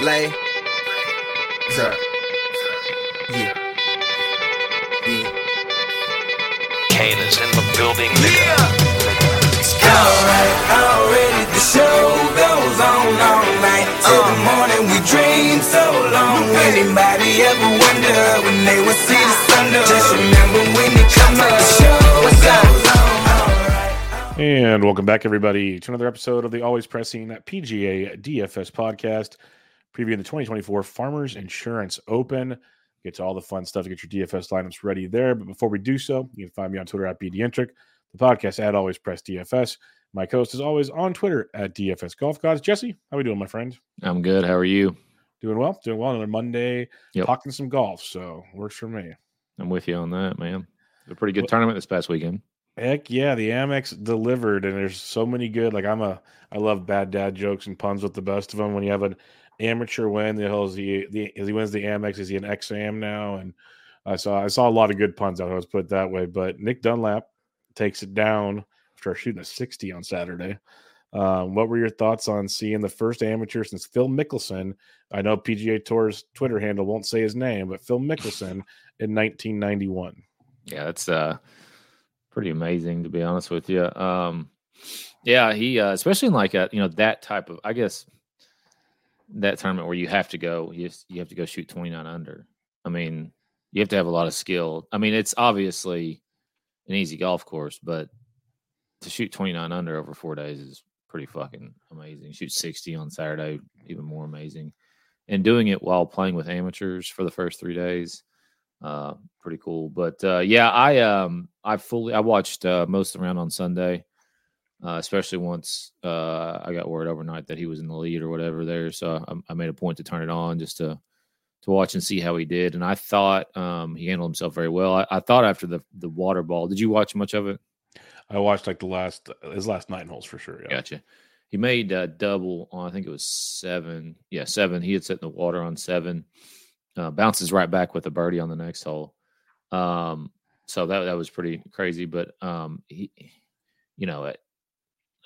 Lay. Sir. Yeah. Yeah. Kane is in the building, nigga. Alright, already the show goes on all night. Till the uh. morning we dream so long. Anybody ever wonder when they would see the ah. sun? Just remember when it comes up, the show goes on. And welcome back, everybody, to another episode of the Always Pressing PGA DFS podcast, previewing the 2024 Farmers Insurance Open. Get to all the fun stuff get your DFS lineups ready there. But before we do so, you can find me on Twitter at BDentrek, the podcast at Always Press DFS. My co-host is always on Twitter at DFS Golf Gods. Jesse, how we doing, my friend? I'm good. How are you? Doing well, doing well. Another Monday, Yep. talking some golf, so works for me. I'm with you on that, man. A pretty good What- tournament this past weekend. Heck yeah, the Amex delivered, and there's so many good. Like I'm a, I love bad dad jokes and puns with the best of them. When you have an amateur win, the hell is he? The as he wins the Amex, is he an XAM now? And I saw I saw a lot of good puns out. Let's put it that way. But Nick Dunlap takes it down after shooting a 60 on Saturday. Um, what were your thoughts on seeing the first amateur since Phil Mickelson? I know PGA Tour's Twitter handle won't say his name, but Phil Mickelson in 1991. Yeah, that's uh pretty amazing to be honest with you. Um yeah, he uh, especially in like a you know that type of I guess that tournament where you have to go you you have to go shoot 29 under. I mean, you have to have a lot of skill. I mean, it's obviously an easy golf course, but to shoot 29 under over 4 days is pretty fucking amazing. Shoot 60 on Saturday, even more amazing. And doing it while playing with amateurs for the first 3 days uh pretty cool but uh yeah i um i fully i watched uh most of the round on sunday uh especially once uh i got word overnight that he was in the lead or whatever there so i, I made a point to turn it on just to to watch and see how he did and i thought um he handled himself very well i, I thought after the the water ball did you watch much of it I watched like the last his last nine holes for sure. Yeah. Gotcha. He made uh, double on, I think it was seven. Yeah, seven. He had set in the water on seven. Uh, bounces right back with a birdie on the next hole. Um, so that that was pretty crazy. But um, he, you know, it,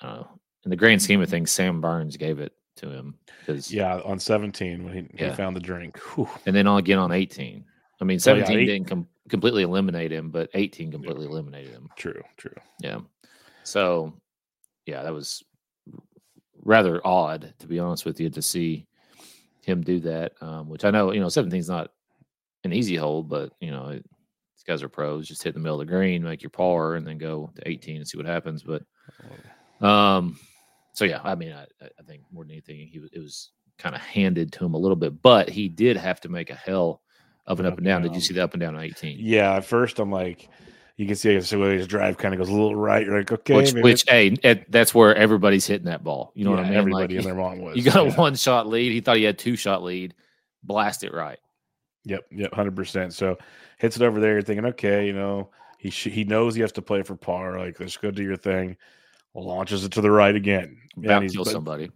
uh, in the grand scheme of things, Sam Burns gave it to him because Yeah, on 17 when he, he found the drink. Whew. and then on again on eighteen. I mean, Oh, yeah, didn't com- completely eliminate him, but eighteen completely eliminated him. True, true. Yeah. So, yeah, that was rather odd, to be honest with you, to see him do that. Um, which I know, you know, 17 is not an easy hole, but, you know, it, these guys are pros. Just hit the middle of the green, make your par, and then go to 18 and see what happens. But, um, so yeah, I mean, I, I think more than anything, he was, it was kind of handed to him a little bit, but he did have to make a hell of an up and down. Did you see the up and down on 18? Yeah, at first I'm like, you can see so his drive kind of goes a little right. You're like, okay, which, which, hey, it, that's where everybody's hitting that ball. You know what I mean? Everybody Like, and their mom was. you got a one shot lead. He thought he had two shot lead. Blast it right. Yep, yep, hundred percent. So hits it over there. You're thinking, okay, you know, he sh- he knows he has to play for par. Like, let's go do your thing. Launches it to the right again. About And to kill but somebody.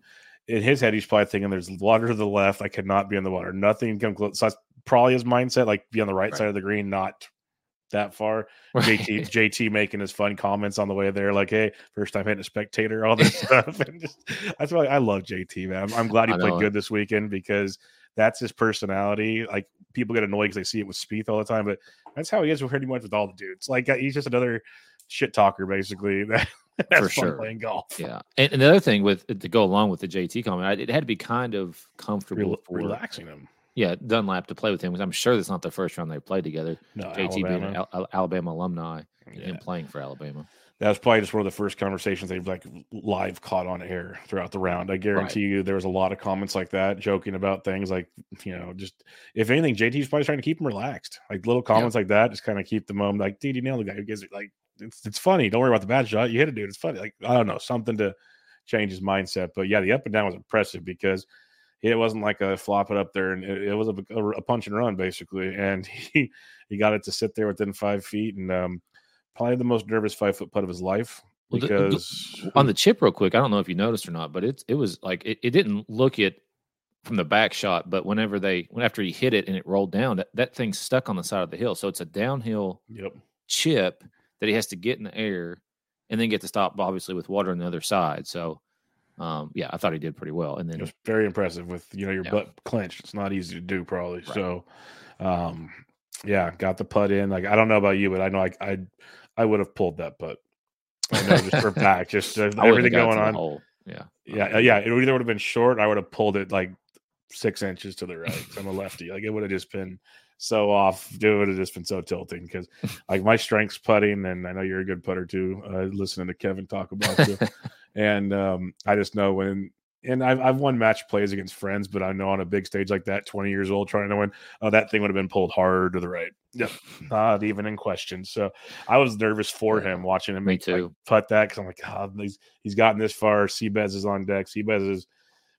in his head, he's probably thinking, "There's water to the left. I cannot be in the water. Nothing come close." So that's probably his mindset. Like, be on the right, Right. side of the green, not that far. JT JT making his fun comments on the way there, like, "Hey, first time hitting a spectator, all this stuff." And just that's why I love JT, man. I'm, I'm glad he I played know. good this weekend because that's his personality. Like people get annoyed because they see it with Spieth all the time, but that's how he is with pretty much with all the dudes. Like uh, he's just another shit talker, basically. That For sure. playing golf. Yeah. And, and the other thing with to go along with the JT comment, it had to be kind of comfortable Rel- for relaxing him. yeah Dunlap to play with him because I'm sure that's not the first round they played together. No, JT being an Alabama. Al- Al- Alabama alumni and Yeah. him playing for Alabama. that was probably just one of the first conversations they've like live caught on air throughout the round. I guarantee you there was a lot of comments like that, joking about things like, you know, just if anything, JT's probably trying to keep him relaxed. Like little comments like that, just kind of keep the moment like, dude, you nailed the guy. Who gives it like it's it's funny. Don't worry about the bad shot. You hit a dude. It's funny. Like I don't know something to change his mindset. But yeah, the up and down was impressive because it wasn't like a flop it up there, and it, it was a, a, punch and run basically. And he he got it to sit there within five feet, and um, probably the most nervous five foot putt of his life. Because on the chip, real quick, I don't know if you noticed or not, but it it was like it, it didn't look it from the back shot, but whenever they when after he hit it and it rolled down, that, that thing stuck on the side of the hill. So it's a downhill yep, chip that he has to get in the air and then get to stop, obviously, with water on the other side. So, um, yeah, I thought he did pretty well. And then it was very impressive with you know your Yeah. butt clenched. It's not easy to do probably. Right. So, um, yeah, got the putt in. Like I don't know about you, but I know I I I would have pulled that putt. I know just for back, just everything going on. Yeah, Yeah, uh, yeah. It either would have been short. I would have pulled it like six inches to the right. I'm a lefty. Like it would have just been so off. Dude, it would have just been so tilting because like my strengths putting, and I know you're a good putter too. Uh, listening to Kevin talk about you, and um, I just know when. And I've, I've won match plays against friends, but I know on a big stage like that, 20 years old, trying to win, oh, that thing would have been pulled hard to the right. Yep. Not even in question. So I was nervous for him watching him Me make, like, too. putt that because I'm like, God, he's he's gotten this far. Seabez is on deck. Seabez has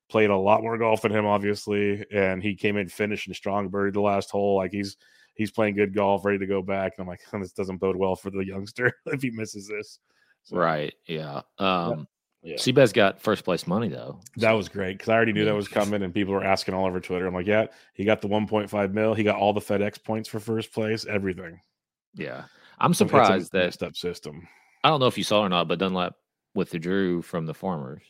played a lot more golf than him, obviously, and he came in finishing strong, birdie the last hole. Like he's he's playing good golf, ready to go back. And I'm like, this doesn't bode well for the youngster if he misses this. So, Right. Yeah. Um, Yeah. Seabass got first place money though. That was great because I already knew Yeah. that was coming, and people were asking all over Twitter. I'm like, yeah, he got the 1.5 mil. He got all the FedEx points for first place, everything. Yeah. I'm surprised that messed up system. I don't know if you saw or not, but Dunlap withdrew from the farmers.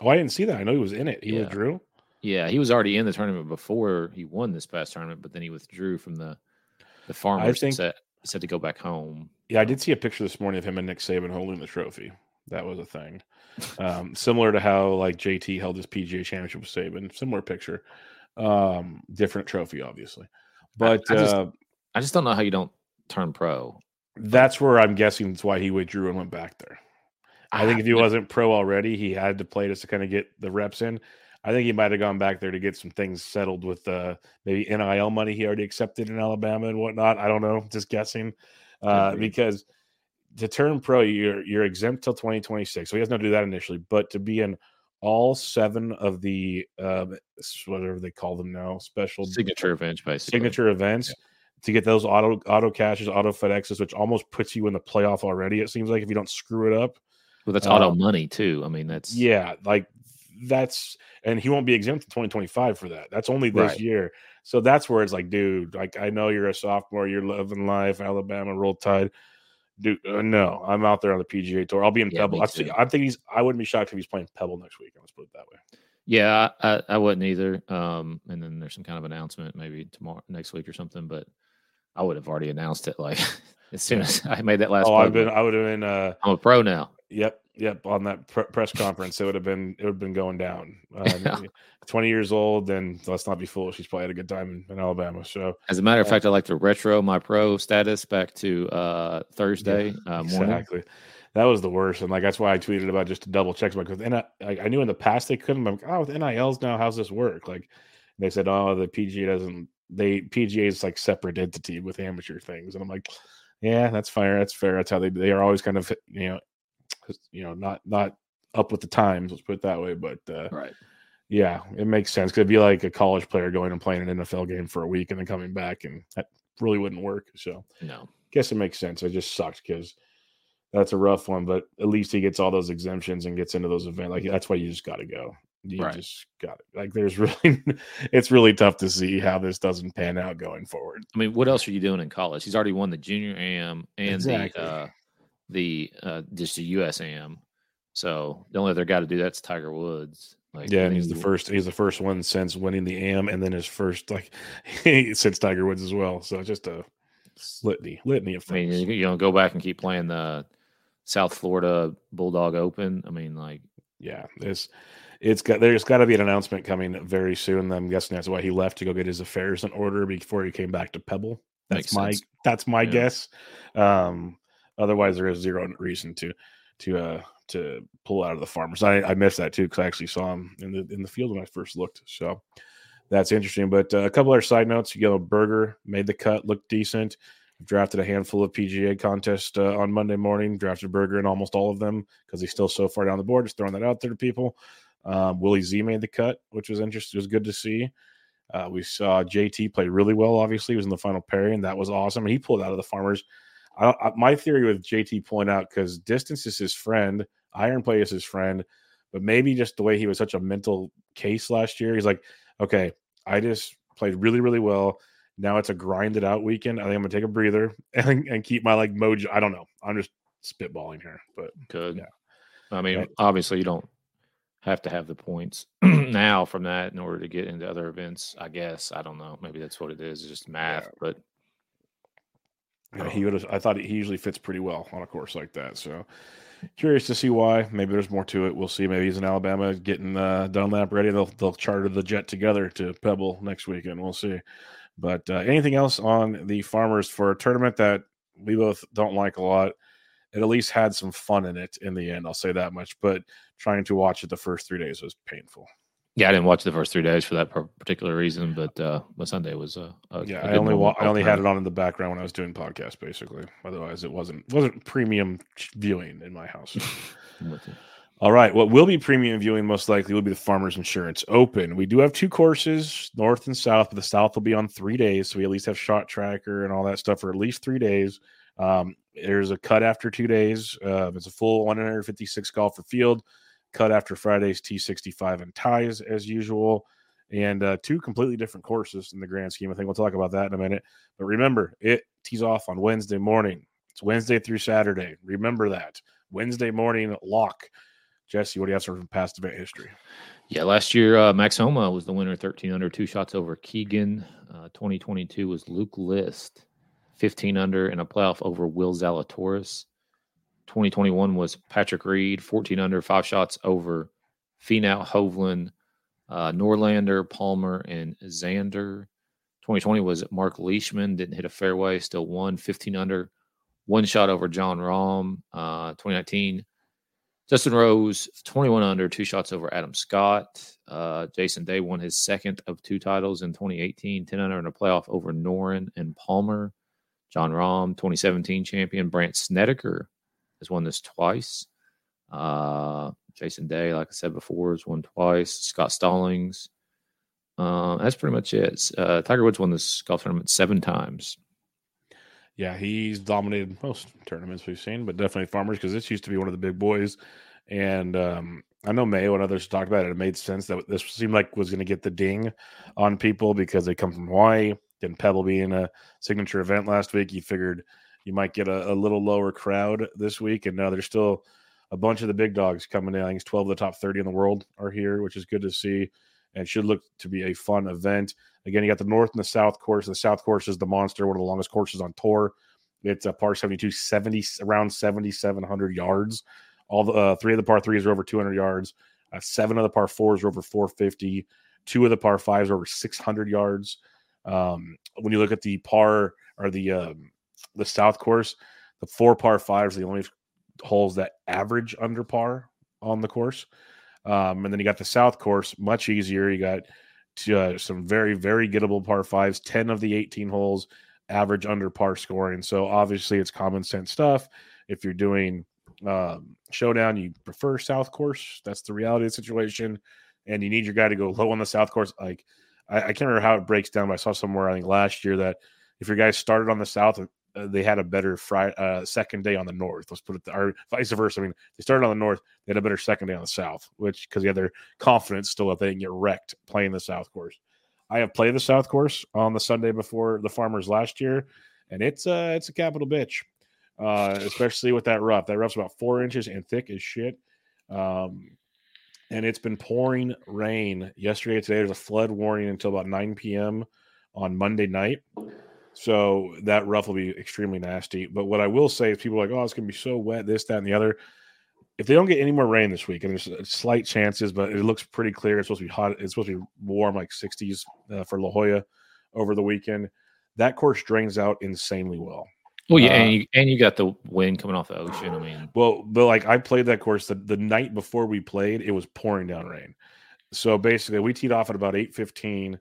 Oh, I didn't see that. I know he was in it. He Yeah. withdrew. Yeah, he was already in the tournament before he won this past tournament, but then he withdrew from the the farmers. think- said said to go back home. Yeah, I did see a picture this morning of him and Nick Saban holding the trophy. That was a thing. Um, similar to how like JT held his PGA championship with Saban. Similar picture. Um, different trophy, obviously. But I just- uh, I just don't know how you don't turn pro. that's where I'm guessing that's why he withdrew and went back there. I think if he wasn't pro already, he had to play just to kind of get the reps in. I think he might have gone back there to get some things settled with uh, maybe NIL money he already accepted in Alabama and whatnot. I don't know, just guessing. Uh, because to turn pro, you're you're exempt till 2026, so he has no to do that initially. But to be in all seven of the uh, whatever they call them now, special signature events basically. signature events. To get those auto auto cashes, auto FedExes, which almost puts you in the playoff already. It seems like if you don't screw it up, Well, that's auto um, money too. I mean, that's yeah, like that's and he won't be exempt in 2025 for that. That's only this Right. year. So that's where it's like, dude, like I know you're a sophomore, you're loving life, Alabama roll tide. Dude, uh, no, I'm out there on the PGA tour. I'll be in Yeah, Pebble. I think. I think he's. I wouldn't be shocked if he's playing Pebble next week. Let's put it that way. Yeah, I, I, I wouldn't either. Um, and then there's some kind of announcement maybe tomorrow, next week or something. But I would have already announced it like as soon as I made that last. oh, I've been. I would have been. uh I'm a pro now. Yep, yep. On that pre- press conference, it would have been. It would have been going down. Yeah. 20 years old, and let's not be foolish. She's probably had a good time in, in Alabama. So As a matter of Yeah. fact, I like to retro my pro status back to uh, Thursday uh, morning. Exactly. That was the worst, and like that's why I tweeted about just to double check. Because then I, I knew in the past they couldn't. I'm like, oh, with NILs now, how's this work? Like they said, oh, the PGA doesn't. They PGA is like separate entity with amateur things, and I'm like, yeah, that's fair. That's fair. That's how they they are always kind of you know, you know, not not up with the times. Let's put it that way. But uh, Right. yeah, it makes sense. Could be like a college player going and playing an NFL game for a week and then coming back, and that really wouldn't work. So No. guess it makes sense. It just sucked because that's a rough one, but at least he gets all those exemptions and gets into those events. Like that's why you just got to go. You Right. just got it. Like there's really, it's really tough to see how this doesn't pan out going forward. I mean, what else are you doing in college? He's already won the junior AM and Exactly. the uh, the uh, just the US AM. So the only other guy to do that's Tiger Woods. Like, Yeah, and he's the first. He's the first one since winning the AM, and then his first like since Tiger Woods as well. So just a litany, litany of I mean, things. you, you know, go back and keep playing the South Florida Bulldog Open. I mean, like, yeah, it's it's got there's got to be an announcement coming very soon. I'm guessing that's why he left to go get his affairs in order before he came back to Pebble. That's Makes my sense. that's my Yeah. guess. Um, otherwise, there is zero reason to to uh to pull out of the farmers. I, I missed that too because I actually saw him in the in the field when I first looked. So that's interesting. But uh, a couple other side notes. You know, Berger made the cut, looked decent. drafted a handful of PGA contests uh, on Monday morning. Drafted Berger in almost all of them because he's still so far down the board. Just throwing that out there to people. Um, Willie Z made the cut, which was interesting. It was good to see. Uh, we saw JT play really well. Obviously, he was in the final pairing. And that was awesome. He pulled out of the Farmers. I, I, my theory with JT pulling out because distance is his friend, iron play is his friend, but maybe just the way he was such a mental case last year. He's like, okay, I just played really, really well. Now it's a grinded out weekend. I think I'm gonna take a breather and, and keep my like mojo. I don't know. I'm just spitballing here, but Good. Yeah. I mean, Right. obviously, you don't have to have the points now from that in order to get into other events. I guess I don't know. Maybe that's what it is. It's just math. But Yeah, he would have. I thought he usually fits pretty well on a course like that. So curious to see why. Maybe there's more to it. We'll see. Maybe he's in Alabama getting uh, Dunlap ready. They'll they'll charter the jet together to Pebble next weekend. We'll see. But uh, anything else on the Farmers for a tournament that we both don't like a lot? It at least had some fun in it in the end. I'll say that much. But trying to watch it the first three days was painful. Yeah, I didn't watch the first three days for that particular reason. But uh, but Sunday was uh, a Yeah, a I only wa- I only had it on in the background when I was doing podcasts, basically. Otherwise, it wasn't wasn't premium viewing in my house. I'm with you. All right. What will be premium viewing most likely will be the Farmers Insurance Open. We do have two courses, north and south, but the south will be on three days. So we at least have shot tracker and all that stuff for at least three days. Um, there's a cut after two days. Uh, it's a full 156 golfer field. Cut after Friday's T65 and ties as usual. And uh, two completely different courses in the grand scheme. I think we'll talk about that in a minute. But remember, it tees off on Wednesday morning. It's Wednesday through Saturday. Remember that. Wednesday morning lock. Jesse, what do you have from past event history? Yeah, last year uh, Max Homa was the winner, thirteen under, two shots over Keegan. Uh, Twenty twenty two was Luke List, fifteen under, and a playoff over Will Zalatoris. Twenty twenty one was Patrick Reed, fourteen under, five shots over Finau Hovland, uh, Norlander, Palmer, and Xander. Twenty twenty was Mark Leishman, didn't hit a fairway, still won, fifteen under, one shot over Jon Rahm. Uh, Twenty nineteen. Justin Rose, 21 under, two shots over Adam Scott. Uh, Jason Day won his second of two titles in 2018, 10 under in a playoff over Noren and Palmer. Jon Rahm, 2017 champion. Brandt Snedeker has won this twice. Uh, Jason Day, like I said before, has won twice. Scott Stallings. Uh, that's pretty much it. Uh, Tiger Woods won this golf tournament seven times. Yeah, he's dominated most tournaments we've seen, but definitely Farmers because this used to be one of the big boys. And um, I know Mayo and others talked about it. It made sense that this seemed like was going to get the ding on people because they come from Hawaii. And Pebble being a signature event last week, you figured you might get a, a little lower crowd this week. And now there's still a bunch of the big dogs coming in. I think it's 12 of the top 30 in the world are here, which is good to see. And should look to be a fun event. Again, you got the North and the South course. The South course is the monster, one of the longest courses on tour. It's a par 72, 70, around 7,700 yards. All the uh, three of the par threes are over 200 yards. Uh, seven of the par fours are over 450. Two of the par fives are over 600 yards. Um, when you look at the par or the um, the South course, the four par fives the only holes that average under par on the course. Um, and then you got the South course, much easier. You got uh, some very, very gettable par fives. 10 of the 18 holes average under par scoring. So obviously it's common sense stuff. If you're doing um, showdown, you prefer South course. That's the reality of the situation. And you need your guy to go low on the South course. Like, I, I can't remember how it breaks down, but I saw somewhere, I think last year, that if your guy started on the South, uh, they had a better Friday, uh, second day on the North. Let's put it, th- or vice versa. I mean, they started on the North, they had a better second day on the South, which because they had their confidence still that they didn't get wrecked playing the South course. I have played the South course on the Sunday before the Farmers last year, and it's uh it's a capital bitch, uh, especially with that rough. That rough's about four inches and thick as shit. Um, and it's been pouring rain yesterday today. There's a flood warning until about 9 p.m. on Monday night. So that rough will be extremely nasty. But what I will say is people are like, oh, it's going to be so wet, this, that, and the other. If they don't get any more rain this week, and there's slight chances, but it looks pretty clear. It's supposed to be hot. It's supposed to be warm, like 60s uh, for La Jolla over the weekend. That course drains out insanely well. Well, yeah, Uh, and you and you got the wind coming off the ocean. I mean, Well, but like I played that course the, the night before we played, it was pouring down rain. So basically, we teed off at about eight fifteen,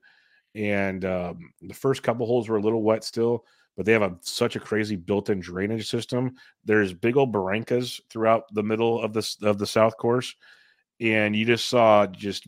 and um, the first couple holes were a little wet still. but they have a such a crazy built-in drainage system. There's big old barrancas throughout the middle of this of the south course, and you just saw just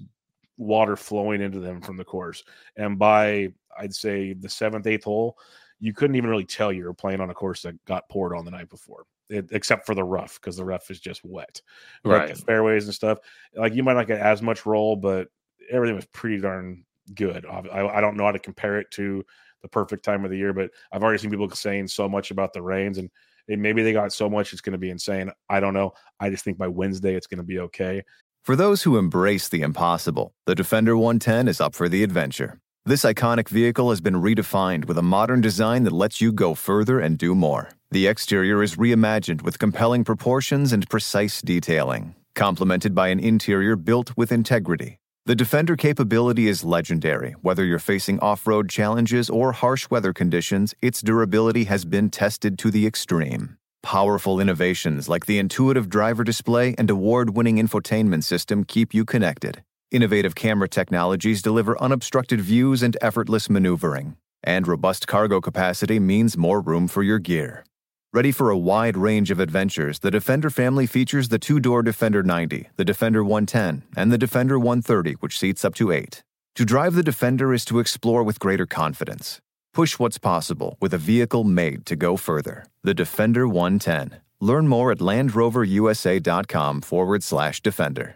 water flowing into them from the course. And by I'd say the seventh, eighth hole, you couldn't even really tell you were playing on a course that got poured on the night before. It, except for the rough because the rough is just wet, Right. Like the fairways and stuff. Like you might not get as much roll, but everything was pretty darn good. I, I don't know how to compare it to the perfect time of the year, but I've already seen people saying so much about the rains and maybe they got so much it's going to be insane. I don't know. I just think by Wednesday it's going to be okay. For those who embrace the impossible, the Defender 110 is up for the adventure. This iconic vehicle has been redefined with a modern design that lets you go further and do more. The exterior is reimagined with compelling proportions and precise detailing, complemented by an interior built with integrity. The Defender capability is legendary. Whether you're facing off road challenges or harsh weather conditions, its durability has been tested to the extreme. Powerful innovations like the intuitive driver display and award winning infotainment system keep you connected. Innovative camera technologies deliver unobstructed views and effortless maneuvering. And robust cargo capacity means more room for your gear. Ready for a wide range of adventures, the Defender family features the two door Defender 90, the Defender 110, and the Defender 130, which seats up to eight. To drive the Defender is to explore with greater confidence. Push what's possible with a vehicle made to go further. The Defender 110. Learn more at LandRoverUSA.com forward slash Defender.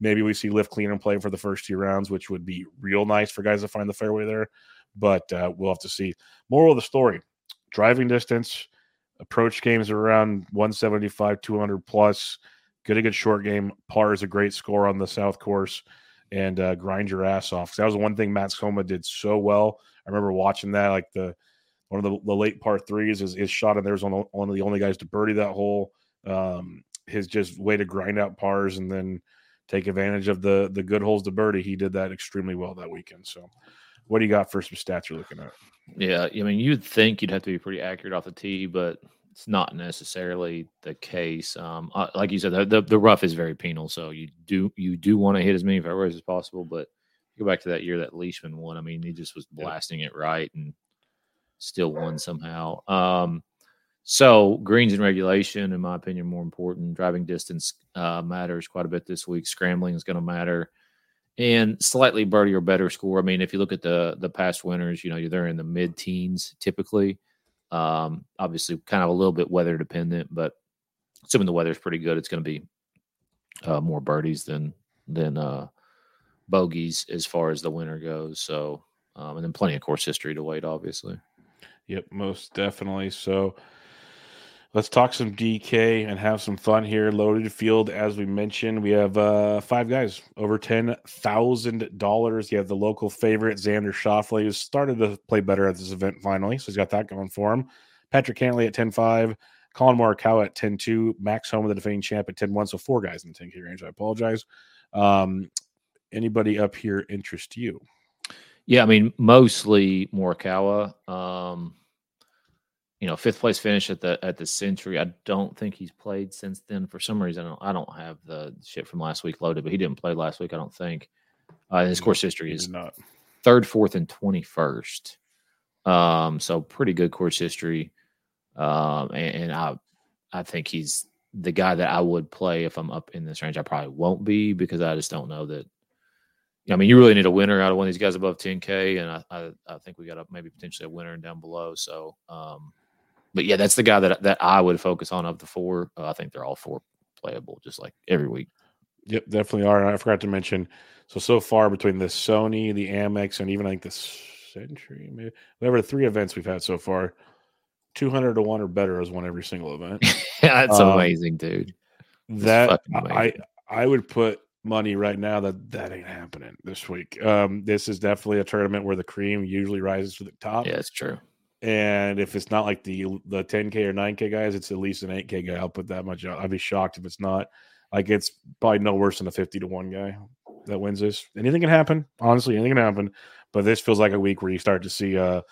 Maybe we see lift clean and play for the first two rounds, which would be real nice for guys to find the fairway there. But uh, we'll have to see. Moral of the story driving distance, approach games around 175, 200 plus. Get a good short game. Par is a great score on the South Course and uh, grind your ass off. that was one thing Max Homa did so well. I remember watching that, like the one of the, the late par threes is shot, and there's one, one of the only guys to birdie that hole. Um, his just way to grind out pars and then take advantage of the the good holes to birdie. He did that extremely well that weekend. So, what do you got for some stats you're looking at? Yeah, I mean, you'd think you'd have to be pretty accurate off the tee, but it's not necessarily the case. Um, uh, like you said, the, the the rough is very penal, so you do you do want to hit as many fairways as possible. But go back to that year that Leishman won. I mean, he just was blasting it right and still won somehow. Um, so greens and regulation, in my opinion, more important. Driving distance uh, matters quite a bit this week. Scrambling is going to matter, and slightly birdie or better score. I mean, if you look at the the past winners, you know they're in the mid teens typically. Um, obviously, kind of a little bit weather dependent, but assuming the weather's pretty good, it's going to be uh, more birdies than than uh, bogeys as far as the winner goes. So, um, and then plenty of course history to wait, obviously. Yep, most definitely. So let's talk some DK and have some fun here. Loaded field, as we mentioned, we have uh, five guys over ten thousand dollars. You have the local favorite Xander Schauffele, who started to play better at this event finally, so he's got that going for him. Patrick Cantlay at 10-5, Collin Morikawa at 10-2, Max Homa, the defending champ, at 10-1. So four guys in the 10K range. I apologize. Um, anybody up here interest you? Yeah, I mean, mostly Morikawa. Um, you know, fifth place finish at the at the Sentry. I don't think he's played since then. For some reason, I don't, I don't have the shit from last week loaded, but he didn't play last week. I don't think. Uh, his course history is not. third, fourth, and twenty first. Um, so pretty good course history. Um, and, and I, I think he's the guy that I would play if I'm up in this range. I probably won't be because I just don't know that. I mean, you really need a winner out of one of these guys above 10K, and I, I, I think we got a, maybe potentially a winner down below. So, um, but yeah, that's the guy that that I would focus on of the four. Uh, I think they're all four playable, just like every week. Yep, definitely are. And I forgot to mention, so so far between the Sony, the Amex, and even like the Sentry, maybe whatever the three events we've had so far, two hundred to one or better has won every single event. that's Um, amazing, dude. that fucking I. I would put money right now that that ain't happening this week. Um, this is definitely a tournament where the cream usually rises to the top. Yeah, it's true. And if it's not like the the 10k or 9k guys, it's at least an 8k guy. I'll put that much out. I'd be shocked if it's not. Like it's probably no worse than a 50 to one guy that wins this. Anything can happen. Honestly, anything can happen. But this feels like a week where you start to see uh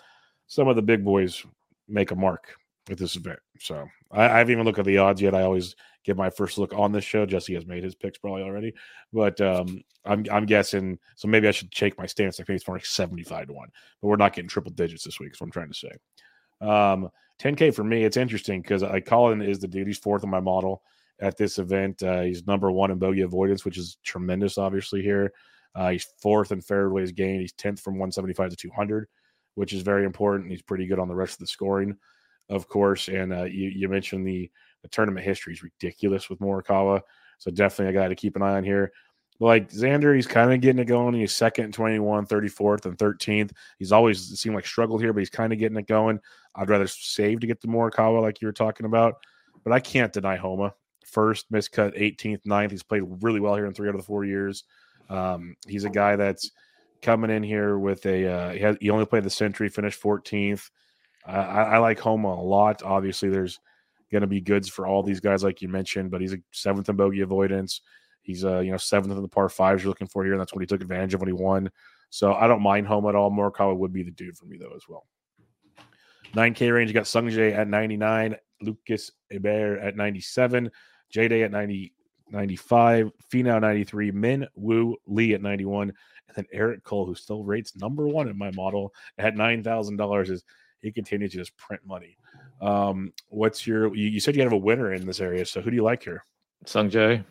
some of the big boys make a mark at this event. So I, I haven't even looked at the odds yet. I always get my first look on this show. Jesse has made his picks probably already, but um, I'm I'm guessing. So maybe I should shake my stance. Like maybe it's more like 75 to one, but we're not getting triple digits this week. Is what I'm trying to say. Um, 10k for me, it's interesting because I Collin is the dude. He's fourth in my model at this event. Uh, he's number one in bogey avoidance, which is tremendous, obviously here. Uh, he's fourth in fairways gained. He's tenth from 175 to 200, which is very important. He's pretty good on the rest of the scoring, of course. And uh, you, you mentioned the the tournament history is ridiculous with Morikawa, so definitely a guy to keep an eye on here. Like Xander, he's kind of getting it going. He's second and 21, 34th, and 13th. He's always seemed like struggled here, but he's kind of getting it going. I'd rather save to get the Morikawa, like you were talking about. But I can't deny Homa. First, miscut 18th, 9th. He's played really well here in three out of the four years. Um, he's a guy that's coming in here with a uh, he, he only played the Sentry, finished 14th. Uh, I, I like Homa a lot. Obviously, there's going to be goods for all these guys, like you mentioned, but he's a seventh in bogey avoidance. He's uh, you know, seventh in the par fives you're looking for here, and that's what he took advantage of when he won. So I don't mind Homa at all. Morikawa would be the dude for me though as well. 9K range, you got Sungjae at 99, Lucas Herbert at 97, J Day at 90, 95, Finau 93, Min Woo Lee at 91, and then Eric Cole, who still rates number one in my model at $9,000, is he continues to just print money. Um, what's your, you, you said you have a winner in this area. So who do you like here? Sung Jae.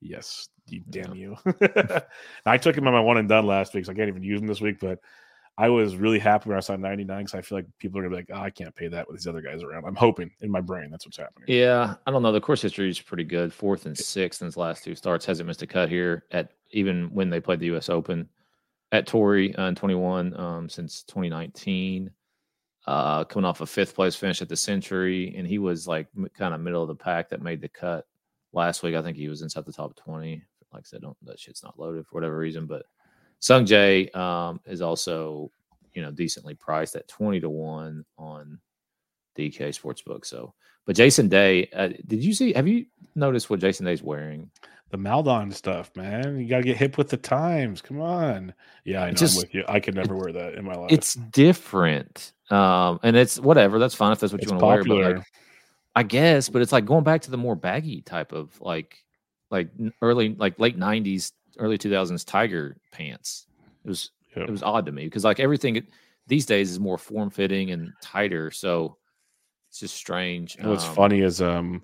Yes, you damn you. I took him on my one and done last week, so I can't even use him this week. But I was really happy when I saw 99 because I feel like people are gonna be like, oh, I can't pay that with these other guys around. I'm hoping in my brain that's what's happening. Yeah, I don't know. The course history is pretty good. Fourth and sixth in his last two starts. Hasn't missed a cut here at even when they played the U.S. Open at Torrey uh, in 21 um, since 2019. Uh, coming off a fifth place finish at the Sentry, and he was like kind of middle of the pack that made the cut last week. I think he was inside the top 20. Like I said, don't that shit's not loaded for whatever reason, but Sung Jae um, is also you know decently priced at 20 to one on DK Sportsbook. So, but Jason Day, uh, did you see? Have you noticed what Jason Day's wearing? The Malbon stuff, man. You gotta get hip with the times. Come on. Yeah, I know. Just- I'm with you. I could never wear that in my life. It's different, um, and it's whatever. That's fine if that's what It's you want to wear. But like, I guess, but it's like going back to the more baggy type of like, like early, like late '90s, early 2000s Tiger pants. It was Yeah. it was odd to me because like everything these days is more form fitting and tighter. So it's just strange. What's Um, funny is um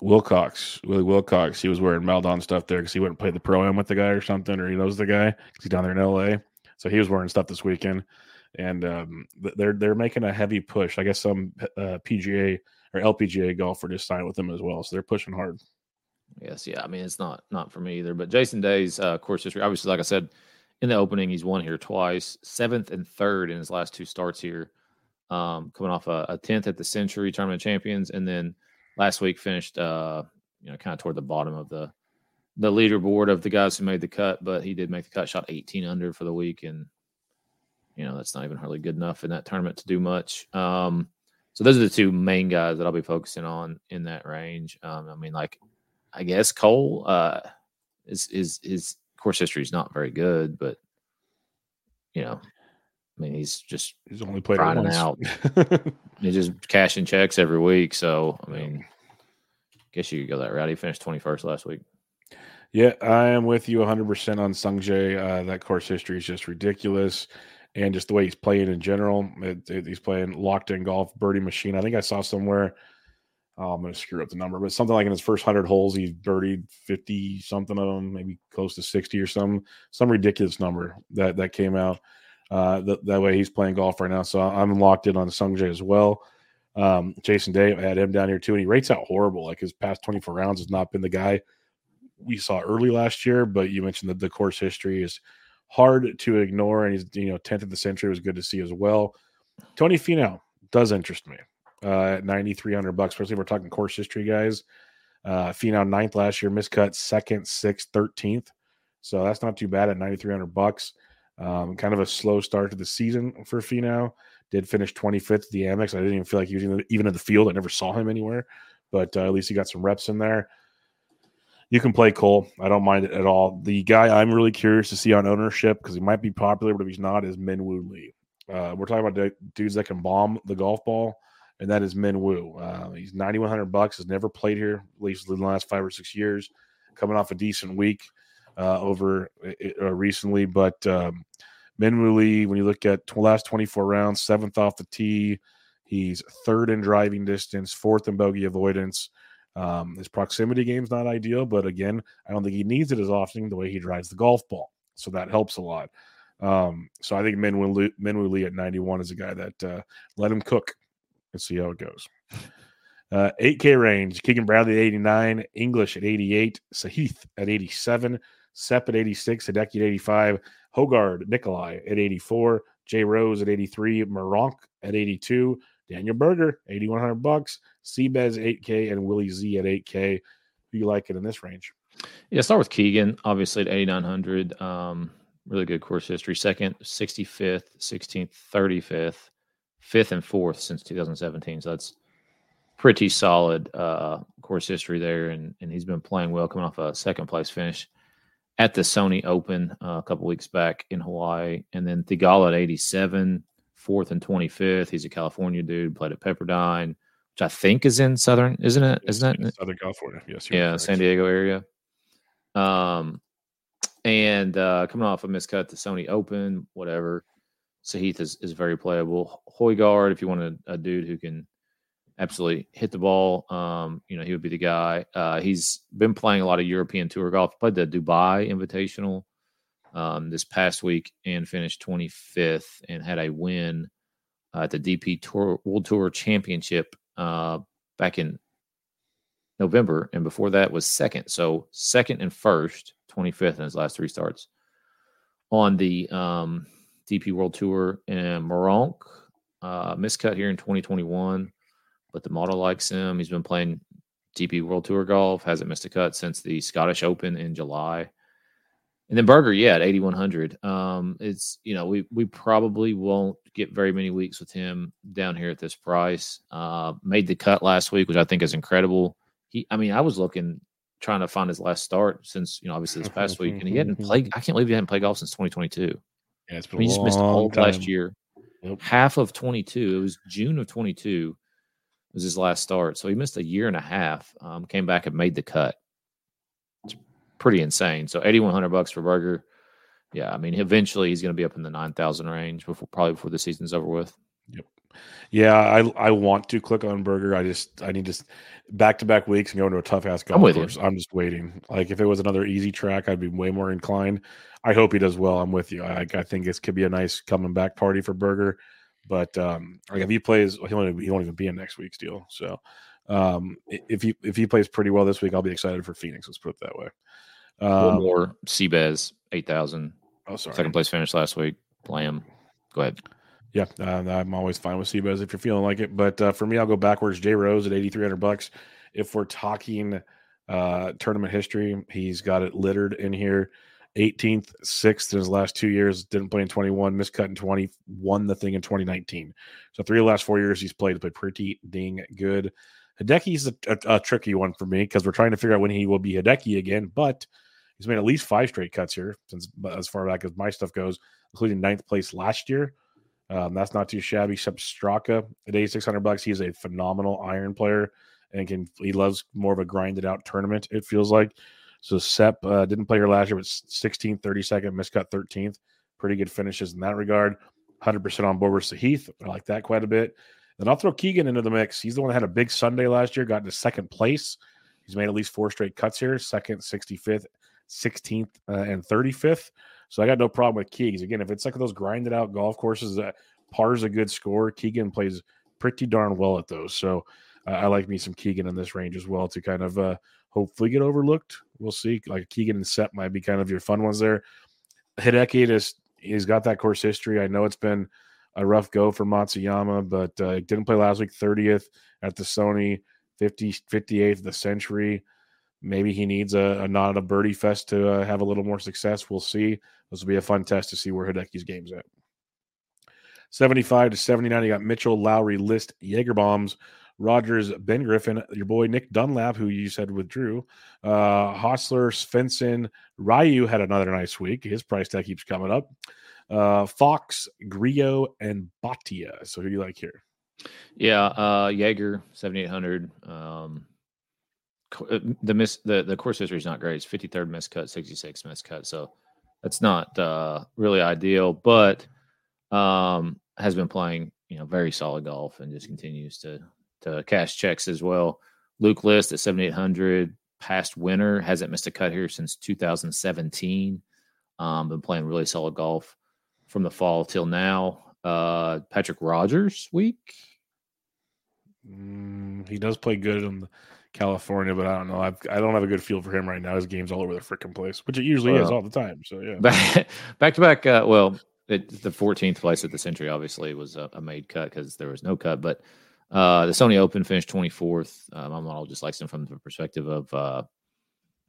Wilcox, Willie Wilcox, he was wearing Malbon stuff there because he and played the pro am with the guy or something, or he knows the guy because he's down there in LA. So he was wearing stuff this weekend, and um, they're they're making a heavy push. I guess some uh, PGA or LPGA golfer just signed with them as well, so they're pushing hard. Yes, yeah. I mean, it's not not for me either. But Jason Day's uh, course history, obviously, like I said in the opening, he's won here twice, seventh and third in his last two starts here. Um, coming off a, tenth at the Sentry Tournament Champions, and then last week finished, uh, you know, kind of toward the bottom of the the leaderboard of the guys who made the cut. But he did make the cut, shot 18 under for the week, and you know that's not even hardly good enough in that tournament to do much. Um, so those are the two main guys that I'll be focusing on in that range. Um, I mean, like I guess Cole uh is is his course history is not very good, but you know, I mean he's just He's only played once. out. he's just cashing checks every week. So I mean, guess you could go that route. He finished twenty first last week. Yeah, I am with you 100% on Sung Jae. Uh, that course history is just ridiculous. And just the way he's playing in general, it, it- he's playing locked in golf, birdie machine. I think I saw somewhere, oh, I'm going to screw up the number, but something like in his first 100 holes, he's birdied 50 something of them, maybe close to 60 or some some ridiculous number that that came out. Uh, that, that way he's playing golf right now. So I'm locked in on Sungjae as well. Um, Jason Day, I had him down here too, and he rates out horrible. Like his past 24 rounds has not been the guy we saw early last year, but you mentioned that the course history is hard to ignore, and he's you know 10th of the Sentry was good to see as well. Tony Finau does interest me uh, at 9,300 bucks, especially if we're talking course history guys. Uh, Finau ninth last year, miscut second, sixth, 13th. So that's not too bad at 9,300 bucks. Um, kind of a slow start to the season for Finau. Did finish 25th at the Amex. I didn't even feel like he was even in the field. I never saw him anywhere, but uh, at least he got some reps in there. You can play Cole. I don't mind it at all. The guy I'm really curious to see on ownership because he might be popular, but if he's not, is Minwoo Lee. Uh, we're talking about dudes that can bomb the golf ball, and that is Minwoo. Uh, he's 9,100 bucks. Has never played here, at least in the last five or six years. Coming off a decent week uh, over uh, recently, but um, Minwoo Lee, when you look at t- last 24 rounds, seventh off the tee, he's third in driving distance, fourth in bogey avoidance. Um, his proximity game is not ideal, but again, I don't think he needs it as often the way he drives the golf ball. So that helps a lot. Um, so I think Minwoo Lee, Lee at 91 is a guy that uh, let him cook and see how it goes. Uh, 8K range, Keegan Bradley at 89, English at 88, Sahith at 87, Sepp at 86, Hideki at 85, Hojgaard Nikolai at 84, Jay Rose at 83, Meronk at 82, Daniel Berger, 8100 bucks, Seabez 8K, and Willie Z at 8K. Who you like it in this range? Yeah, start with Keegan, obviously at 8900. Um, really good course history. Second, 65th, 16th, 35th, fifth, and fourth since 2017. So that's pretty solid uh, course history there. And, and he's been playing well, coming off a second place finish at the Sony Open uh, a couple weeks back in Hawaii. And then Theegala at 87, fourth and 25th. He's a California dude, played at Pepperdine, which I think is in Southern, isn't it? Isn't it? Southern California. Yes. Yeah, correct. San Diego area. Um, and uh, coming off a miscut the Sony Open, whatever. Sahith is, is very playable. Hojgaard, if you want a, a dude who can absolutely hit the ball. Um, you know, he would be the guy. Uh, he's been playing a lot of European tour golf. Played the Dubai Invitational um, this past week and finished 25th and had a win uh, at the DP Tour World Tour Championship uh, back in November, and before that was second. So second and first, 25th in his last three starts on the um, DP World Tour. And Meronk uh, miscut here in 2021 but the model likes him. He's been playing DP World Tour golf, hasn't missed a cut since the Scottish Open in July. And then Berger, yeah, at 8100. Um, it's you know we we probably won't get very many weeks with him down here at this price. Uh, made the cut last week, which I think is incredible. He, I mean, I was looking trying to find his last start since you know obviously this past week, and he hadn't played. I can't believe he hadn't played golf since 2022. Yeah, it's been I mean, a he just missed all time. last year, Yep. half of 22. It was June of 22 was his last start. So he missed a year and a half. Um, came back and made the cut. It's pretty insane. So eighty one hundred bucks for Berger. Yeah, I mean, eventually he's going to be up in the nine thousand range before probably before the season's over with. Yep. Yeah, I I want to click on Berger. I just I need to back to back weeks and go into a tough ass golf I'm with you. I'm just waiting. Like if it was another easy track, I'd be way more inclined. I hope he does well. I'm with you. I I think this could be a nice coming back party for Berger. But um, like if he plays, he won't, he won't even be in next week's deal. So um, if he if he plays pretty well this week, I'll be excited for Phoenix. Let's put it that way. One Um, more Seabez eight thousand. oh, sorry. Second place finish last week. Lamb. Go ahead. Yeah, uh, I'm always fine with Seabez if you're feeling like it. But uh, for me, I'll go backwards. Jay Rose at 8,300 bucks. If we're talking uh, tournament history, he's got it littered in here. 18th, sixth in his last two years. Didn't play in 21. missed cut in 20. Won the thing in 2019. So three of the last four years he's played. Played pretty dang good. Hideki's a, a, a tricky one for me because we're trying to figure out when he will be Hideki again. But he's made at least five straight cuts here since as far back as my stuff goes, including ninth place last year. Um, that's not too shabby. Except Straka at eighty six hundred bucks. He's a phenomenal iron player and can he loves more of a grinded out tournament. It feels like. So Sep uh, didn't play here last year, but 16th, 32nd, miscut 13th. Pretty good finishes in that regard. 100% on with Heath. I like that quite a bit. Then I'll throw Keegan into the mix. He's the one that had a big Sunday last year, got into second place. He's made at least four straight cuts here second, 65th, 16th, uh, and 35th. So I got no problem with Keegs. Again, if it's like those grinded out golf courses that par's a good score, Keegan plays pretty darn well at those. So uh, I like me some Keegan in this range as well to kind of uh, hopefully get overlooked. We'll see. Like Keegan and Sepp might be kind of your fun ones there. Hideki just he's got that course history. I know it's been a rough go for Matsuyama, but uh, didn't play last week 30th at the Sony, 50, 58th the Sentry. Maybe he needs a, a of birdie fest to uh, have a little more success. We'll see. This will be a fun test to see where Hideki's game's at. 75 to 79, you got Mitchell, Lowry, List, Jaeger Bombs, Rodgers, Ben Griffin, your boy Nick Dunlap, who you said withdrew, uh, Hossler, Svensson, Ryu had another nice week. His price tag keeps coming up. Uh, Fox, Grillo, and Bhatia. So who do you like here? Yeah, uh, Jaeger, 7,800. Um, uh, the miss the, the course history is not great. It's 53rd miscut, 66 miscut. So that's not uh, really ideal, but um, has been playing, you know, very solid golf and just continues to to cash checks as well. Luke List at 7,800, past winner, hasn't missed a cut here since 2017. Um, been playing really solid golf from the fall till now. Uh, Patrick Rodgers week. Mm, he does play good in California, but I don't know. I've, I don't have a good feel for him right now. His game's all over the freaking place, which it usually is all the time. So yeah, back back to back. Uh, well, it, the 14th place at the Sentry obviously was a, a made cut because there was no cut, but uh, the Sony Open finished 24th. Uh, my model just likes him from the perspective of uh,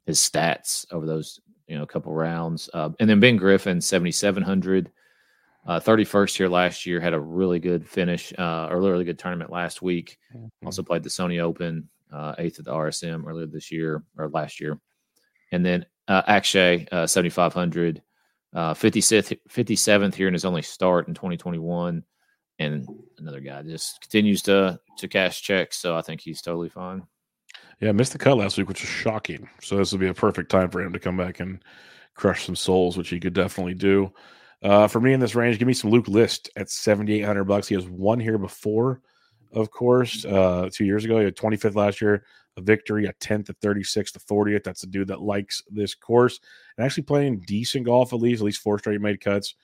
his stats over those you know couple rounds. Uh, and then Ben Griffin 7700. Uh, 31st here last year had a really good finish uh, or a really good tournament last week. Also played the Sony Open, uh, eighth at the RSM earlier this year or last year. And then uh, Akshay, uh, 7,500, uh, 56th, 57th here in his only start in 2021. And another guy just continues to to cash checks. So I think he's totally fine. yeah, missed the cut last week, which is shocking. So this would be a perfect time for him to come back and crush some souls, which he could definitely do. Uh, for me in this range, give me some Luke List at seventy eight hundred bucks. He has one here before, of course, uh, two years ago. He had twenty fifth last year, a victory, a tenth, a thirty sixth, a fortieth. That's a dude that likes this course and actually playing decent golf at least, at least four straight made cuts.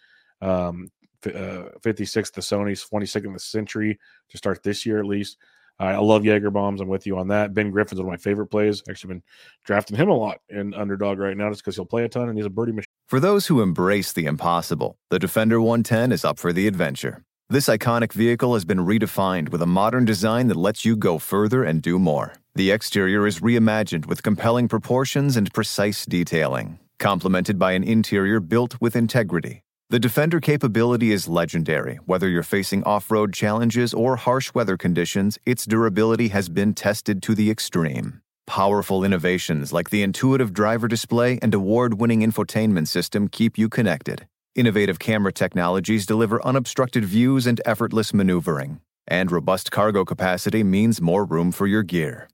Um, uh, 56th the Sony's, 22nd the Sentry to start this year at least. I love Jaeger bombs. I'm with you on that. Ben Griffin's one of my favorite plays. Actually, been drafting him a lot in underdog right now just because he'll play a ton and he's a birdie machine. For those who embrace the impossible, the Defender 110 is up for the adventure. This iconic vehicle has been redefined with a modern design that lets you go further and do more. The exterior is reimagined with compelling proportions and precise detailing, complemented by an interior built with integrity. The Defender capability is legendary. Whether you're facing off road challenges or harsh weather conditions, its durability has been tested to the extreme. Powerful innovations like the intuitive driver display and award winning infotainment system keep you connected. Innovative camera technologies deliver unobstructed views and effortless maneuvering. And robust cargo capacity means more room for your gear.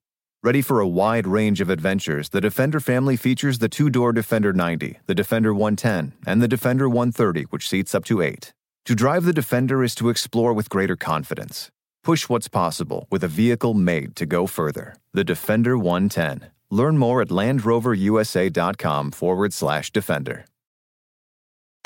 Ready for a wide range of adventures, the Defender family features the two door Defender 90, the Defender 110, and the Defender 130, which seats up to eight. To drive the Defender is to explore with greater confidence. Push what's possible with a vehicle made to go further. The Defender 110. Learn more at LandRoverUSA.com forward slash Defender.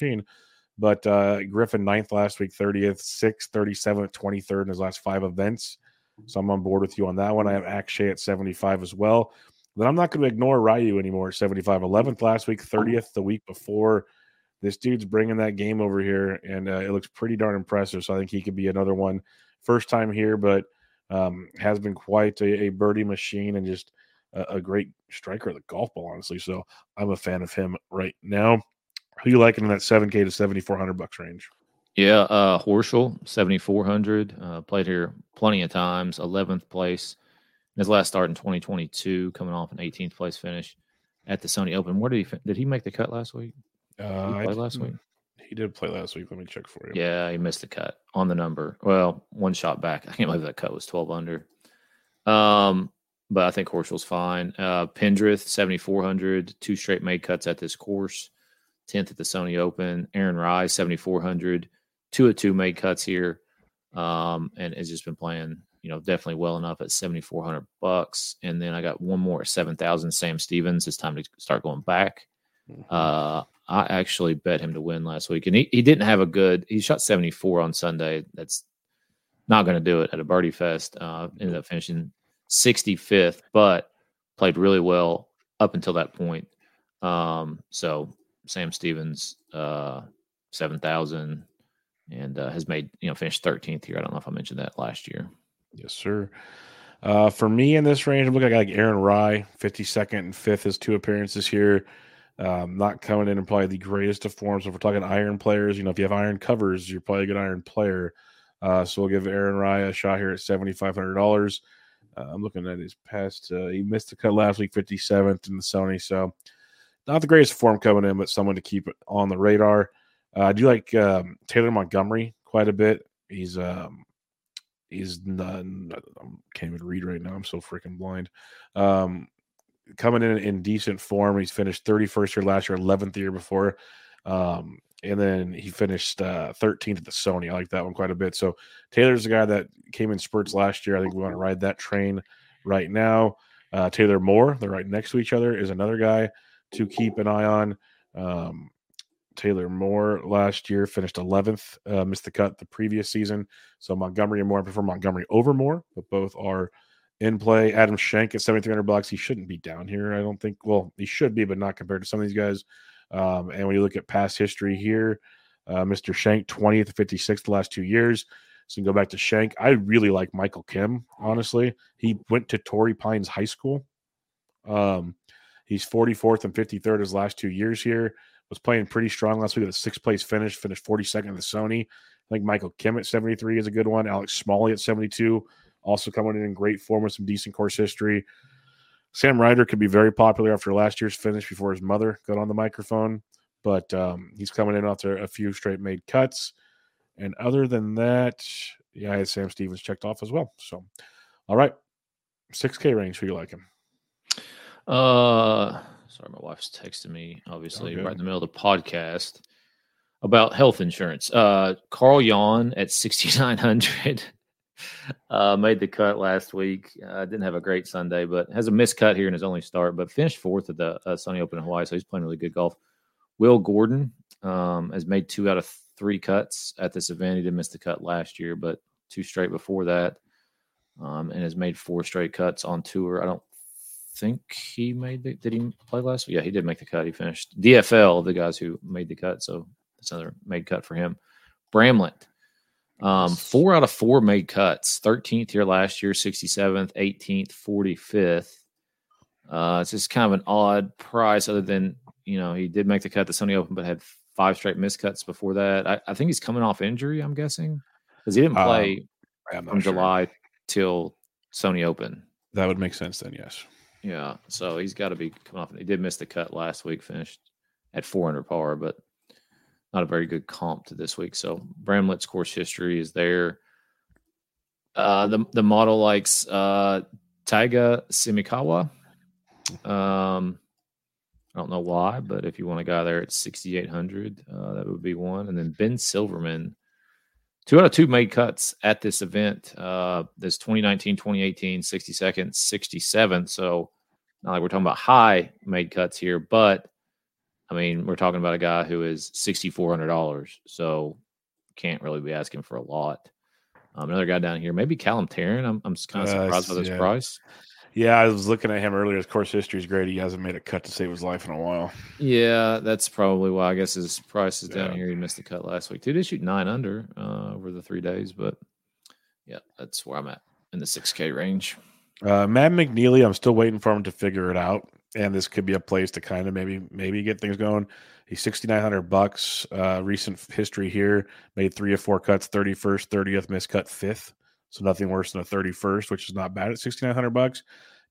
Machine. But uh, Griffin ninth last week, 30th, 6th, 37th, 23rd in his last five events. So I'm on board with you on that one. I have Akshay at 75 as well. Then I'm not going to ignore Ryu anymore. 75, 11th last week, 30th the week before. This dude's bringing that game over here, and uh, it looks pretty darn impressive. So I think he could be another one. First time here, but um, has been quite a, a birdie machine and just a, a, great striker of the golf ball, honestly. So I'm a fan of him right now. Who you liking in that 7K to 7,400 bucks range? Yeah, uh, Horschel, 7,400. Uh, played here plenty of times, 11th place. His last start in 2022, coming off an 18th place finish at the Sony Open. Where did he did he make the cut last week? Uh, he last week. He did play last week. Let me check for you. Yeah, he missed the cut on the number. Well, one shot back. I can't believe that cut was 12 under. Um, but I think Horschel's fine. Uh, Pendrith, 7,400, two straight made cuts at this course. 10th at the Sony Open. Aaron Rai, 7,400, two of two made cuts here. Um, and has just been playing, you know, definitely well enough at 7,400 bucks. And then I got one more at 7,000. Sam Stevens. It's time to start going back. Mm-hmm. Uh, I actually bet him to win last week, and he, he didn't have a good. He shot 74 on Sunday. That's not going to do it at a birdie fest. Uh, ended up finishing 65th, but played really well up until that point. Um, so Sam Stevens, uh, 7,000 and uh, has made, you know, finished 13th here. I don't know if I mentioned that last year. Yes, sir. Uh, for me in this range, I'm looking at like Aaron Rai, 52nd and 5th, his two appearances here. Um, not coming in and probably the greatest of forms. If we're talking iron players, you know, if you have iron covers, you're probably a good iron player. Uh, so we'll give Aaron Rai a shot here at seventy five hundred dollars. Uh, I'm looking at his past. Uh, he missed the cut last week, fifty seventh in the Sony. So not the greatest form coming in, but someone to keep on the radar. Uh, I do like um, Taylor Montgomery quite a bit. He's um, he's not, I can't even read right now. I'm so freaking blind. Um, coming in in decent form. He's finished 31st year last year, 11th year before. Um, and then he finished uh, 13th at the Sony. I like that one quite a bit. So Taylor's the guy that came in spurts last year. I think we want to ride that train right now. Uh, Taylor Moore, they're right next to each other, is another guy to keep an eye on. Um, Taylor Moore last year finished 11th, uh, missed the cut the previous season. So Montgomery and Moore, I prefer Montgomery over Moore, but both are in play. Adam Schenk at 7,300 bucks. He shouldn't be down here. I don't think, well, he should be, but not compared to some of these guys. Um, and when you look at past history here, uh, Mr. Schenk, 20th 56th the last two years. So you can go back to Schenk. I really like Michael Kim, honestly. He went to Torrey Pines High School. Um, he's 44th and 53rd his last two years here. Was playing pretty strong last week with a sixth place finish, finished 42nd in the Sony. I think Michael Kim at 73 is a good one. Alex Smalley at 72 also coming in in great form with some decent course history. Sam Ryder could be very popular after last year's finish before his mother got on the microphone, but um, he's coming in after a few straight made cuts. And other than that, yeah, I had Sam Stevens checked off as well. So, all right, 6K range. Who you liking? Uh, sorry, my wife's texting me, obviously, right in the middle of the podcast about health insurance. Uh, Carl Yuan at 6,900 uh, made the cut last week. Uh, didn't have a great Sunday, but has a missed cut here in his only start, but finished fourth at the uh, Sony Open in Hawaii. So he's playing really good golf. Will Gordon um, has made two out of three cuts at this event. He did miss the cut last year, but two straight before that, um, and has made four straight cuts on tour. I don't think he made the, did he play last week? Yeah, he did make the cut. He finished DFL, the guys who made the cut. So that's another made cut for him. Bramlett um, four out of four made cuts. 13th here last year, 67th, 18th, 45th. Uh, it's just kind of an odd price, other than, you know, he did make the cut the Sony Open, but had five straight miscuts before that. I, I think he's coming off injury, I'm guessing, because he didn't um, play um, from sure. July till Sony Open. That would make sense then, yes. Yeah. So he's got to be off. He did miss the cut last week, finished at 400 par, but not a very good comp to this week. So Bramlett's course history is there. Uh, the the model likes uh, Taiga Semikawa. Um, I don't know why, but if you want a guy there at 6,800, uh, that would be one. And then Ben Silverman, two out of two made cuts at this event. Uh, this 2019, 2018, 62nd, 67th. So not like we're talking about high made cuts here, but I mean, we're talking about a guy who is sixty four hundred dollars, so can't really be asking for a lot. Um, another guy down here, maybe Callum Tarren. I'm I'm kind of Uh, surprised by this yeah. price. Yeah, I was looking at him earlier. His course history is great. He hasn't made a cut to save his life in a while. Yeah, that's probably why I guess his price is down Yeah. here. He missed the cut last week. He did shoot nine under uh, over the three days, but yeah, that's where I'm at in the six K range. Uh, Matt McNealy, I'm still waiting for him to figure it out, and this could be a place to kind of maybe maybe get things going. He's 6,900 bucks. Uh, recent history here, made three or four cuts, 31st, 30th, miscut fifth, so nothing worse than a 31st, which is not bad at 6,900 bucks.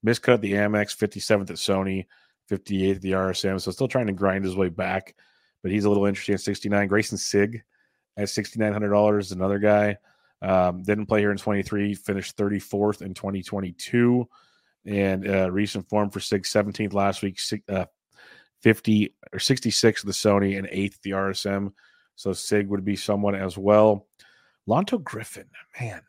Miscut at the Amex, 57th at Sony, 58th at the RSM, so still trying to grind his way back, but he's a little interesting at 69. Grayson Sigg at 6,900 dollars, another guy. Um, didn't play here in 23, finished 34th in 2022. And uh, recent form for Sigg 17th last week, uh, 50 or 66 at the Sony and 8th the RSM. So Sigg would be someone as well. Lanto Griffin, man,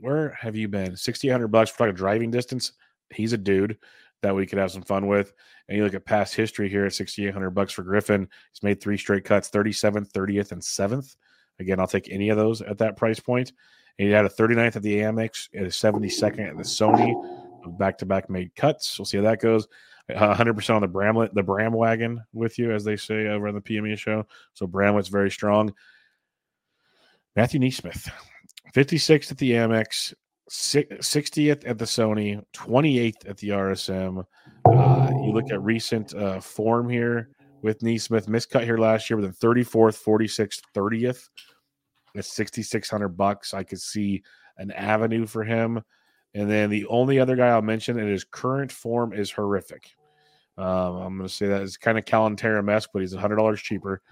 where have you been? 6,800 bucks for like a driving distance. He's a dude that we could have some fun with. And you look at past history here at 6,800 bucks for Griffin. He's made three straight cuts 37th, 30th, and 7th. Again, I'll take any of those at that price point. And he had a 39th at the Amex and a 72nd at the Sony. Back to back made cuts. We'll see how that goes. Uh, 100% on the Bramlett, the Bram wagon with you, as they say over on the PME show. So Bramlett's very strong. Matthew NeSmith, 56th at the Amex, 60th at the Sony, 28th at the RSM. Uh, you look at recent uh, form here with NeSmith, miscut here last year with a 34th, 46th, 30th. At 6,600 bucks, I could see an avenue for him. And then the only other guy I'll mention in his current form is horrific. Um, I'm going to say that is kind of Calantara esque, but he's $100 cheaper.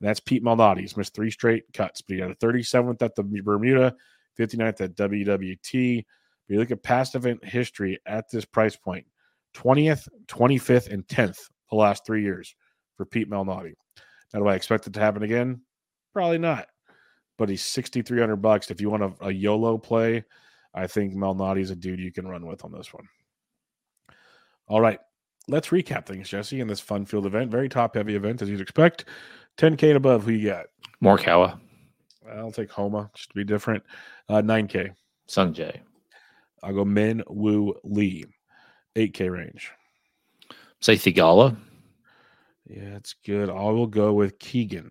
And that's Pete Malnati. He's missed three straight cuts, but he had a 37th at the Bermuda, 59th at WWT. But you look at past event history at this price point 20th, 25th, and 10th the last three years for Pete Malnati. Now, do I expect it to happen again? Probably not. But he's 6,300 bucks. If you want a, a YOLO play, I think Malnati's a dude you can run with on this one. All right. Let's recap things, Jesse, in this fun field event. Very top heavy event, as you'd expect. 10K and above, who you got? Morikawa, I'll take Homa just to be different. Uh, 9K. Sung Jae, I'll go Min Woo Lee. 8K range. say Theegala, Yeah, it's good. I will go with Keegan.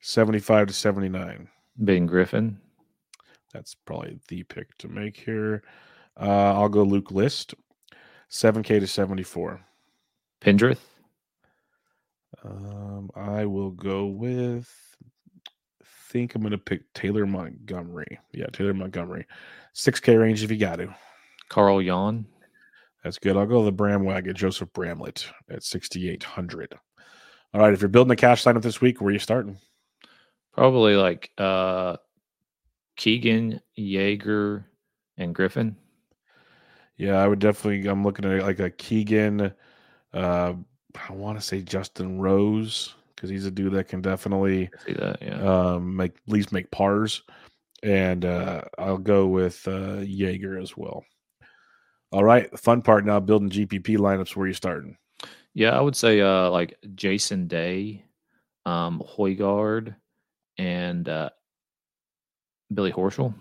75 to 79. Ben Griffin, That's probably the pick to make here. Uh, I'll go Luke List. 7K to 74. Pendrith, Um, I will go with. I Think I'm going to pick Taylor Montgomery. Yeah, Taylor Montgomery. 6K range if you got to. Carl Yuan, That's good. I'll go the Bram wagon, Joseph Bramlett at 6,800. All right. If you're building a cash lineup this week, where are you starting? probably like uh Keegan, Jaeger, and Griffin. Yeah, I would definitely. I'm looking at like a Keegan. Uh, I want to say Justin Rose because he's a dude that can definitely See that? Yeah. um, make at least make pars. And uh, I'll go with uh, Jaeger as well. All right, the fun part now building GPP lineups. Where you starting? Yeah, I would say uh like Jason Day, um, Hojgaard, and uh Billy Horschel.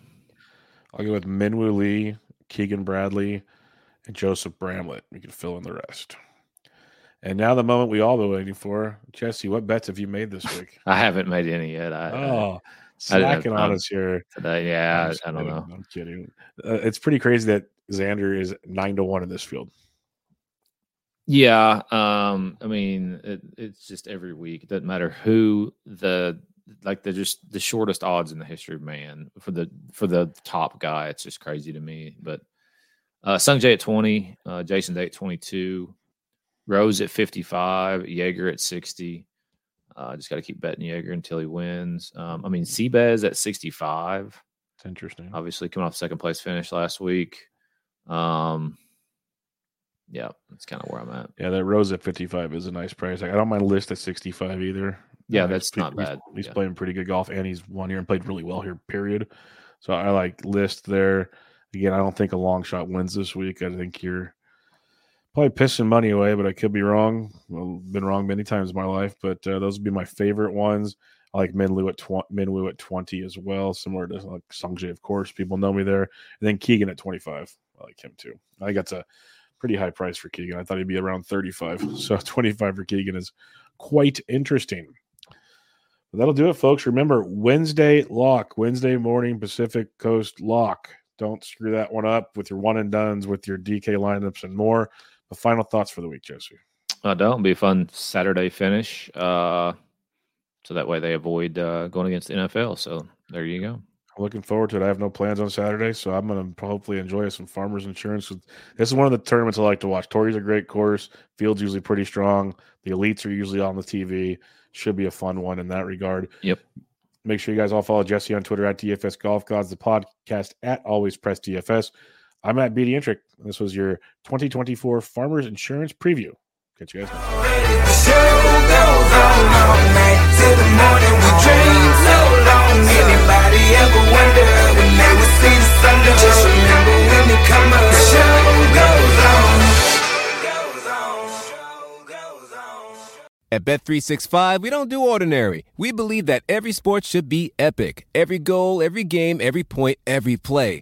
I'll go with Minwoo Lee, Keegan Bradley, and Joseph Bramlett. We can fill in the rest. And now the moment we all been waiting for, Jesse. What bets have you made this week? I haven't made any yet. I, I- Oh, I slacking on us here. today. Yeah, I, I don't kidding. know. I'm kidding. Uh, it's pretty crazy that Xander is nine to one in this field. Yeah, um, I mean, it, it's just every week. It doesn't matter who the like the just the shortest odds in the history of man for the for the top guy. It's just crazy to me. But uh, Sung Jae at twenty, uh, Jason Day at twenty two, Rose at fifty five, Jaeger at sixty. uh, just got to keep betting Jaeger until he wins. Um, I mean, Seabez at sixty five. It's interesting. Obviously, coming off second place finish last week. Um, yeah, that's kind of where I'm at. Yeah, that Rose at 55 is a nice price. I don't mind List at 65 either. Yeah, Uh, that's he's- not he's- bad. He's, Yeah. playing pretty good golf and he's won here and played really well here, period. So I like List there. Again, I don't think a long shot wins this week. I think you're Probably pissing money away, but I could be wrong. I've been wrong many times in my life, but uh, those would be my favorite ones. I like Minwoo at tw- Minwoo at twenty as well, similar to like Sungjae, of course. People know me there, and then Keegan at twenty five. I like him too. I think that's a pretty high price for Keegan. I thought he'd be around thirty five, so twenty five for Keegan is quite interesting. But that'll do it, folks. Remember Wednesday lock, Wednesday morning Pacific Coast lock. Don't screw that one up with your one and duns, with your DK lineups, and more. The final thoughts for the week, Jesse. Uh, don't be a fun Saturday finish. Uh, so that way they avoid uh, going against the NFL. So there you go. Looking forward to it. I have no plans on Saturday, so I'm going to hopefully enjoy some Farmers Insurance. This is one of the tournaments I like to watch. Torrey's a great course. Field's usually pretty strong. The elites are usually on the TV. Should be a fun one in that regard. Yep. Make sure you guys all follow Jesse on Twitter at DFS Golf Gods, the podcast at Always Press DFS. I'm at BDentrek. This was your 2024 Farmers Insurance Preview. Catch you guys. At Bet365, we don't do ordinary. We believe that every sport should be epic. Every goal, every game, every point, every play.